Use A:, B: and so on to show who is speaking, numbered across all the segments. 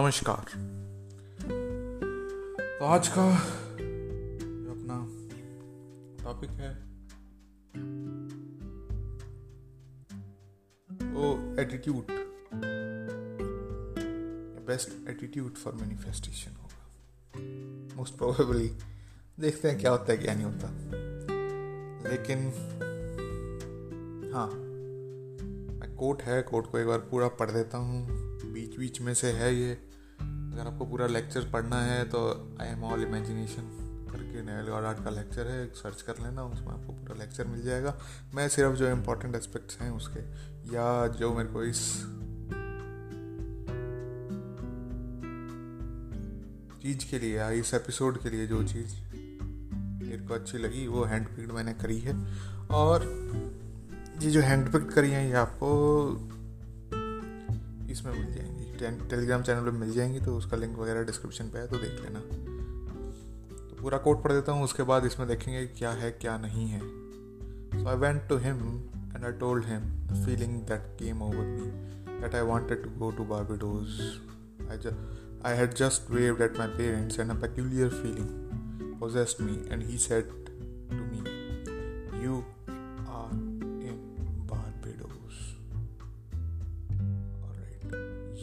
A: नमस्कार। तो आज का जो अपना टॉपिक है, वो attitude best attitude for manifestation होगा। मोस्ट प्रोबेबली देखते हैं क्या होता है, क्या नहीं होता। लेकिन हाँ कोट है कोट को एक बार पूरा पढ़ देता हूँ। बीच बीच में से है ये। अगर आपको पूरा लेक्चर पढ़ना है तो आई एम ऑल इमेजिनेशन करके नयल आर्ट का लेक्चर है सर्च कर लेना, उसमें आपको पूरा लेक्चर मिल जाएगा। मैं सिर्फ़ जो इम्पोर्टेंट एस्पेक्ट्स हैं उसके, या जो मेरे को इस चीज़ के लिए, या इस एपिसोड के लिए जो चीज़ मेरे को अच्छी लगी, वो हैंड पिक्ड मैंने करी है। और ये जो हैंड पिक्ड करी है, ये आपको इसमें मिल टेलीग्राम चैनल पे मिल जाएँगी तो उसका लिंक वगैरह डिस्क्रिप्शन पे है तो देख लेना। तो पूरा कोड पढ़ देता हूँ उसके बाद इसमें देखेंगे क्या है क्या नहीं है। So I went to him and I told him the feeling that came over me that I wanted to go to Barbados I I had just waved at my parents and a peculiar feeling possessed me and he said to me, You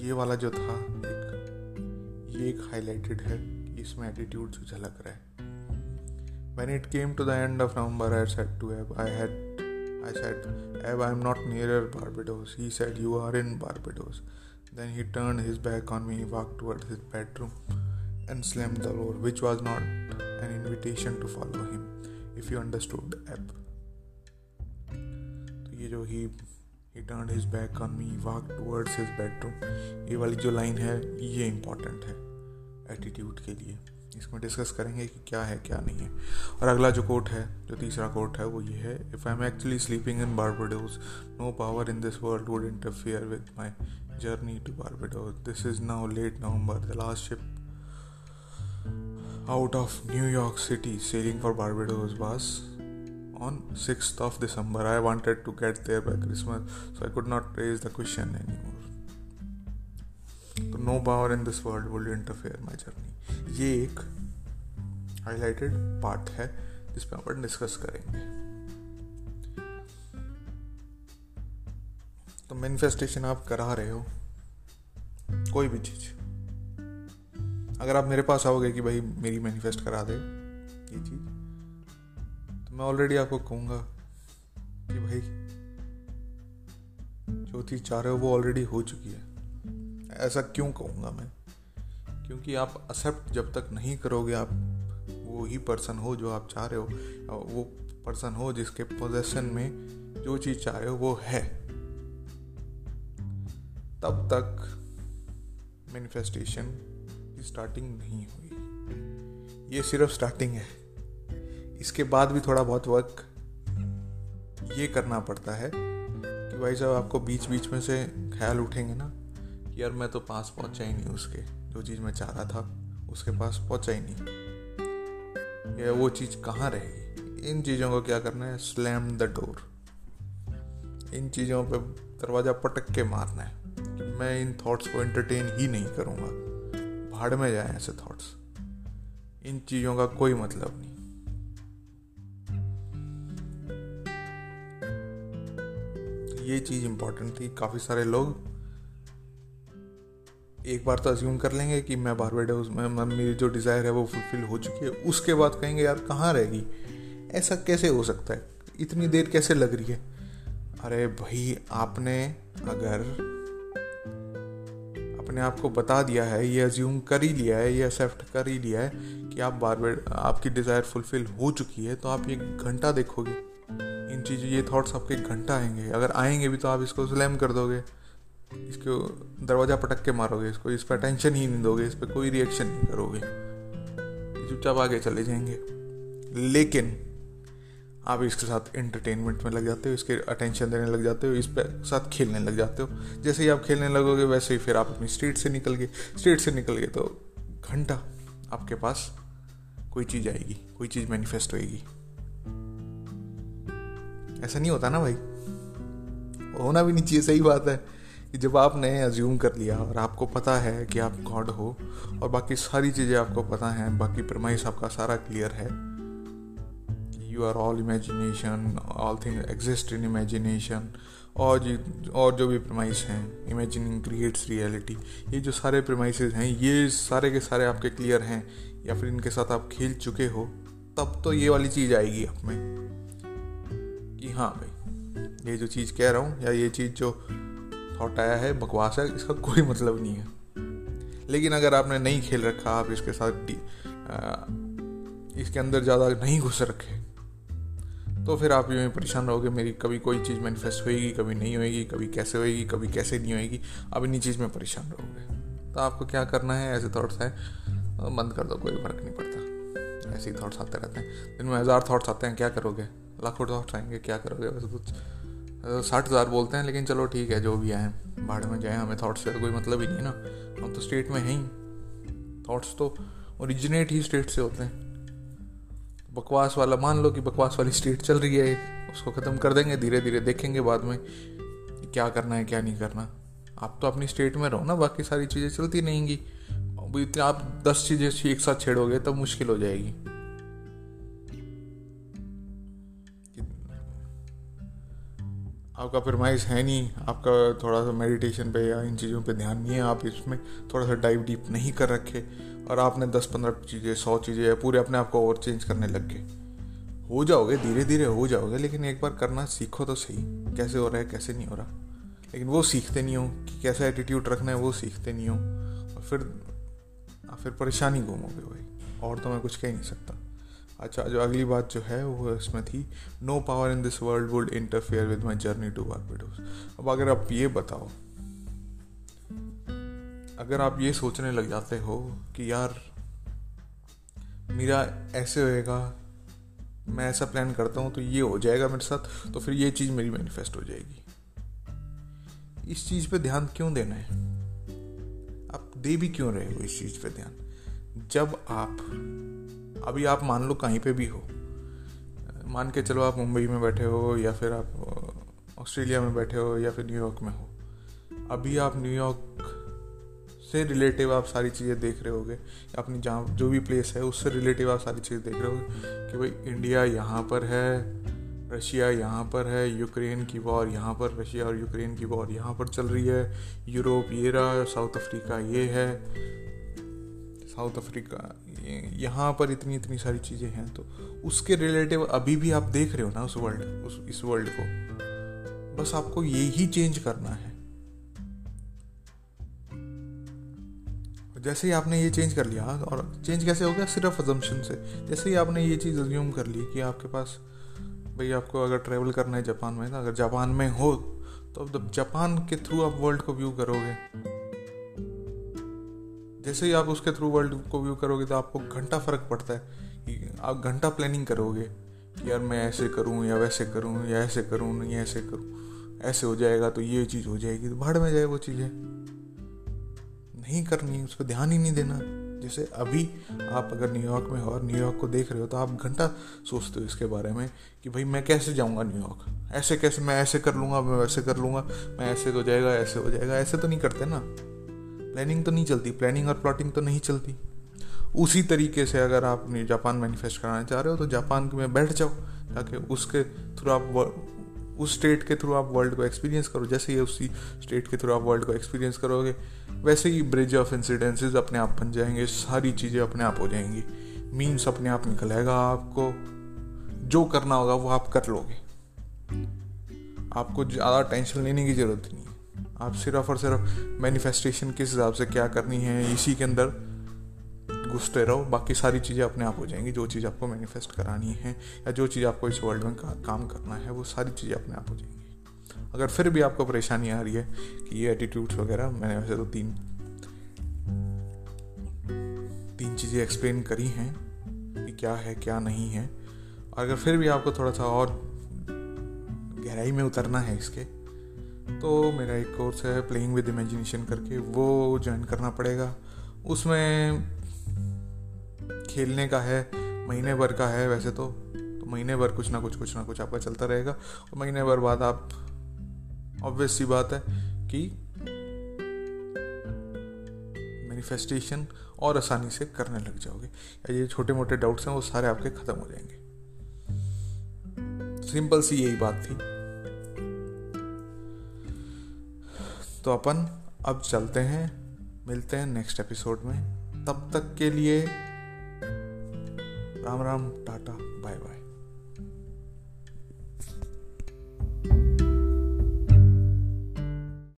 A: ये वाला जो था एक ये एक highlighted है कि इसमें एटीट्यूड जो झलक रहा है when it came to the end of November, I said to Eb, I had, I said, Eb, I am not nearer Barbados. He said, You are in Barbados. Then he turned his back on me, walked towards his bedroom, and slammed the door, which was not an invitation to follow him, if you understood Eb. तो ये जो he he turn his back on me walk towards his bedroom ये वाली जो line है, ये important है attitude के लिए। इसमें डिस्कस करेंगे कि क्या है, क्या नहीं है। और अगला जो कोट है, जो तीसरा कोट है, वो ये है if I am actually sleeping in Barbados no power in this world would interfere with my journey to Barbados this is now late November the last ship out of New York City sailing for Barbados was on 6th of December. I wanted to get there by Christmas, so I could not raise the question anymore. तो no power in this world will interfere my journey ये एक highlighted part है जिस पर अपन discuss करेंगे तो manifestation आप करा रहे हो कोई भी चीज़ अगर आप मेरे पास आओगे कि भाई मेरी मैनिफेस्ट करा दे ये चीज़ मैं ऑलरेडी आपको कहूँगा कि भाई, जो चीज़ चाह रहे हो वो ऑलरेडी हो चुकी है। ऐसा क्यों कहूँगा मैं? क्योंकि आप एक्सेप्ट जब तक नहीं करोगे, आप वो ही पर्सन हो जो आप चाह रहे हो वो पर्सन हो जिसके पोजेशन में जो चीज़ चाह रहे हो वो है। तब तक मैनिफेस्टेशन स्टार्टिंग नहीं हुई। ये सिर्फ़ स्टार्टिंग है। इसके बाद भी थोड़ा बहुत वर्क ये करना पड़ता है कि भाई साहब, आपको बीच बीच में से ख्याल उठेंगे ना कि यार मैं तो पास पहुँचा ही नहीं उसके। जो चीज़ मैं चाह रहा था, उसके पास पहुँचा ही नहीं। या वो चीज़ कहाँ रहेगी? इन चीज़ों को क्या करना है? स्लैम द डोर इन चीज़ों पे दरवाज़ा पटक के मारना है मैं इन थॉट्स को एंटरटेन ही नहीं करूँगा। भाड़ में जाए ऐसे थॉट्स इन चीज़ों का कोई मतलब नहीं। ये चीज़ इंपॉर्टेंट थी। काफ़ी सारे लोग एक बार तो अज्यूम कर लेंगे कि मैं बारबेडोस में मेरी जो डिज़ायर है वो फुलफिल हो चुकी है। उसके बाद कहेंगे, यार, कहाँ रहेगी? ऐसा कैसे हो सकता है? इतनी देर कैसे लग रही है? अरे भाई, आपने अगर अपने आप को बता दिया है, ये अज्यूम कर ही लिया है, ये एक्सेप्ट कर ही लिया है कि आप बारबेड आपकी डिज़ायर फुलफिल हो चुकी है तो आप एक घंटा देखोगे। चीज़ें, ये थॉट्स आपके एक घंटा आएँगे। अगर आएँगे भी तो आप इसको स्लैम कर दोगे। इसको दरवाज़ा पटक के मारोगे, इसको इस पर अटेंशन ही नहीं दोगे, इस पर कोई रिएक्शन नहीं करोगे। चुपचाप आगे चले जाएँगे। लेकिन आप इसके साथ एंटरटेनमेंट में लग जाते हो, इसके अटेंशन देने लग जाते हो, इस पर साथ खेलने लग जाते हो। जैसे ही आप खेलने लगोगे, वैसे ही फिर आप अपनी स्ट्रीट से निकल गए। स्ट्रीट से निकल गए तो घंटा आपके पास कोई चीज़ आएगी, कोई चीज़ मैनिफेस्ट होएगी। ऐसा नहीं होता ना भाई। होना भी नहीं चाहिए, सही बात है कि जब आपने अज्यूम कर लिया और आपको पता है कि आप गॉड हो और बाकी सारी चीज़ें आपको पता हैं, बाकी प्रमाइस आपका सारा क्लियर है you are all imagination all thing exist in imagination और जी, और जो भी प्रमाइस हैं इमेजिनिंग क्रिएट्स रियलिटी ये जो सारे प्रमाइस हैं, ये सारे के सारे आपके क्लियर हैं या फिर इनके साथ आप खेल चुके हो, तब तो ये वाली चीज़ आएगी आप में। हाँ भाई ये जो चीज़ कह रहा हूँ या ये चीज़ जो थॉट आया है बकवास है इसका कोई मतलब नहीं है। लेकिन अगर आपने नहीं खेल रखा आप इसके साथ आ, इसके अंदर ज़्यादा नहीं घुस रखे तो फिर आप यूँ परेशान रहोगे मेरी कभी कोई चीज़ मैनिफेस्ट होएगी कभी नहीं होएगी कभी कैसे होएगी कभी कैसे नहीं होएगी अब इन्हीं चीज़ में परेशान रहोगे। तो आपको क्या करना है ऐसे थॉट्स है बंद कर दो कोई फ़र्क नहीं पड़ता। ऐसे ही थॉट्स आते रहते हैं। दिन में हज़ार थॉट्स आते हैं क्या करोगे? लाखों थॉट्स आएँगे क्या करोगे? वैसे कुछ तो साठ हज़ार बोलते हैं, लेकिन चलो ठीक है, जो भी आए भाड़ में जाए, हमें थॉट्स तो कोई मतलब ही नहीं ना। हम तो स्टेट में हैं ही। थॉट्स तो ओरिजिनेट ही स्टेट से होते हैं। बकवास वाला, मान लो कि बकवास वाली स्टेट चल रही है, उसको ख़त्म कर देंगे धीरे धीरे देखेंगे बाद में क्या करना है, क्या नहीं करना। आप तो अपनी स्टेट में रहो ना, बाकी सारी चीज़ें चलती रहेंगी। इतने आप दस चीज़ें एक साथ छेड़ोगे, तब मुश्किल हो जाएगी। आपका फरमाइश है नहीं, आपका थोड़ा सा मेडिटेशन पे या इन चीज़ों पे ध्यान नहीं है, आप इसमें थोड़ा सा डाइव डीप नहीं कर रखे और आपने दस पंद्रह चीज़ें, सौ चीज़ें पूरे अपने आप को और चेंज करने लग गए। हो जाओगे धीरे धीरे हो जाओगे, लेकिन एक बार करना सीखो तो सही। कैसे हो रहा है, कैसे नहीं हो रहा? लेकिन वो सीखते नहीं हो कि कैसा एटीट्यूड रखना है, वो सीखते नहीं हो। और फिर फिर परेशानी घूमोगे भाई। और तो मैं कुछ कह नहीं सकता। अच्छा जो अगली बात जो है, वो इसमें थी no power in this world would interfere with my journey to Barbados अब अगर आप ये बताओ, अगर आप ये सोचने लग जाते हो कि यार, मेरा ऐसे होएगा, मैं ऐसा प्लान करता हूँ तो ये हो जाएगा मेरे साथ तो फिर ये चीज़ मेरी मैनिफेस्ट हो जाएगी। इस चीज़ पे ध्यान क्यों देना है? आप दे भी क्यों रहे हो इस चीज़ पे ध्यान? जब आप अभी आप मान लो कहीं पे भी हो, मान के चलो आप मुंबई में बैठे हो या फिर आप ऑस्ट्रेलिया में बैठे हो या फिर न्यूयॉर्क में हो। अभी आप न्यूयॉर्क से रिलेटिव आप सारी चीज़ें देख रहे होगे अपनी जहाँ, जो भी प्लेस है उससे रिलेटिव आप सारी चीज़ें देख रहे होगे कि भाई इंडिया यहाँ पर है, रशिया यहाँ पर है, यूक्रेन की वॉर यहाँ पर, रशिया और यूक्रेन की वॉर यहाँ पर चल रही है, यूरोप ये रहा, साउथ अफ्रीका ये है। साउथ अफ्रीका यहाँ पर इतनी इतनी सारी चीज़ें हैं तो उसके रिलेटिव अभी भी आप देख रहे हो ना उस वर्ल्ड उस, इस वर्ल्ड को? बस आपको ये ही चेंज करना है। जैसे ही आपने ये चेंज कर लिया, और चेंज कैसे हो गया? सिर्फ़ अजम्पन से। जैसे ही आपने ये चीज़ अज्यूम कर ली कि आपके पास, भाई आपको अगर ट्रैवल करना है जापान में ना अगर जापान में हो तो अब जापान के थ्रू आप वर्ल्ड को व्यू करोगे जैसे ही आप उसके थ्रू वर्ल्ड को व्यू करोगे तो आपको घंटा फ़र्क पड़ता है कि आप घंटा प्लानिंग करोगे कि यार मैं ऐसे करूँ या वैसे करूँ या ऐसे करूँ या ऐसे करूँ, ऐसे हो जाएगा तो ये चीज़ हो जाएगी तो भाड़ में जाए वो चीज़ें। नहीं करनी, उस पर ध्यान ही नहीं देना। जैसे अभी आप अगर न्यूयॉर्क में हो और न्यूयॉर्क को देख रहे हो तो आप घंटा सोचते हो इसके बारे में कि भाई मैं कैसे जाऊँगा न्यूयॉर्क ऐसे कैसे मैं ऐसे कर लूँगा, मैं वैसे कर लूँगा, मैं ऐसे हो जाएगा, ऐसे हो जाएगा, ऐसे तो नहीं करते ना। प्लानिंग तो नहीं चलती प्लानिंग और प्लॉटिंग तो नहीं चलती। उसी तरीके से अगर आप जापान मैनिफेस्ट कराना चाह रहे हो तो जापान में बैठ जाओ, ताकि उसके थ्रू आप उस स्टेट के थ्रू आप वर्ल्ड को एक्सपीरियंस करो। जैसे ही उसी स्टेट के थ्रू आप वर्ल्ड को एक्सपीरियंस करोगे, वैसे ही ब्रिज ऑफ़ इंसिडेंसेस अपने आप बन जाएँगे, सारी चीज़ें अपने आप हो जाएँगी। मीन्स अपने आप निकल आएगा आपको। जो करना होगा, वो आप कर लोगे। आपको ज़्यादा टेंशन लेने की ज़रूरत नहीं आप सिर्फ़ और सिर्फ़ मैनिफेस्टेशन किस हिसाब से क्या करनी है इसी के अंदर घुसते रहो। बाकी सारी चीज़ें अपने आप हो जाएँगी। जो चीज़ आपको मैनिफेस्ट करानी है या जो चीज़ आपको इस वर्ल्ड में का, काम करना है वो सारी चीज़ें अपने आप हो जाएँगी। अगर फिर भी आपको परेशानी आ रही है कि ये एटीट्यूड्स वगैरह मैंने वैसे तो तीन तीन चीज़ें एक्सप्लेन करी हैं कि क्या है क्या नहीं है। और अगर फिर भी आपको थोड़ा सा और गहराई में उतरना है इसके तो मेरा एक कोर्स है प्लेइंग विद इमेजिनेशन करके, वो ज्वाइन करना पड़ेगा। उसमें खेलने का है, महीने भर का है वैसे तो। तो महीने भर कुछ ना कुछ कुछ ना कुछ आपका चलता रहेगा। और महीने भर बाद आप ऑब्वियस सी बात है कि मैनिफेस्टेशन और आसानी से करने लग जाओगे। या ये छोटे मोटे डाउट्स हैं, वो सारे आपके ख़त्म हो जाएँगे। सिंपल सी यही बात थी। तो अपन अब चलते हैं। मिलते हैं नेक्स्ट एपिसोड में। तब तक के लिए Ram Ram, tata bye bye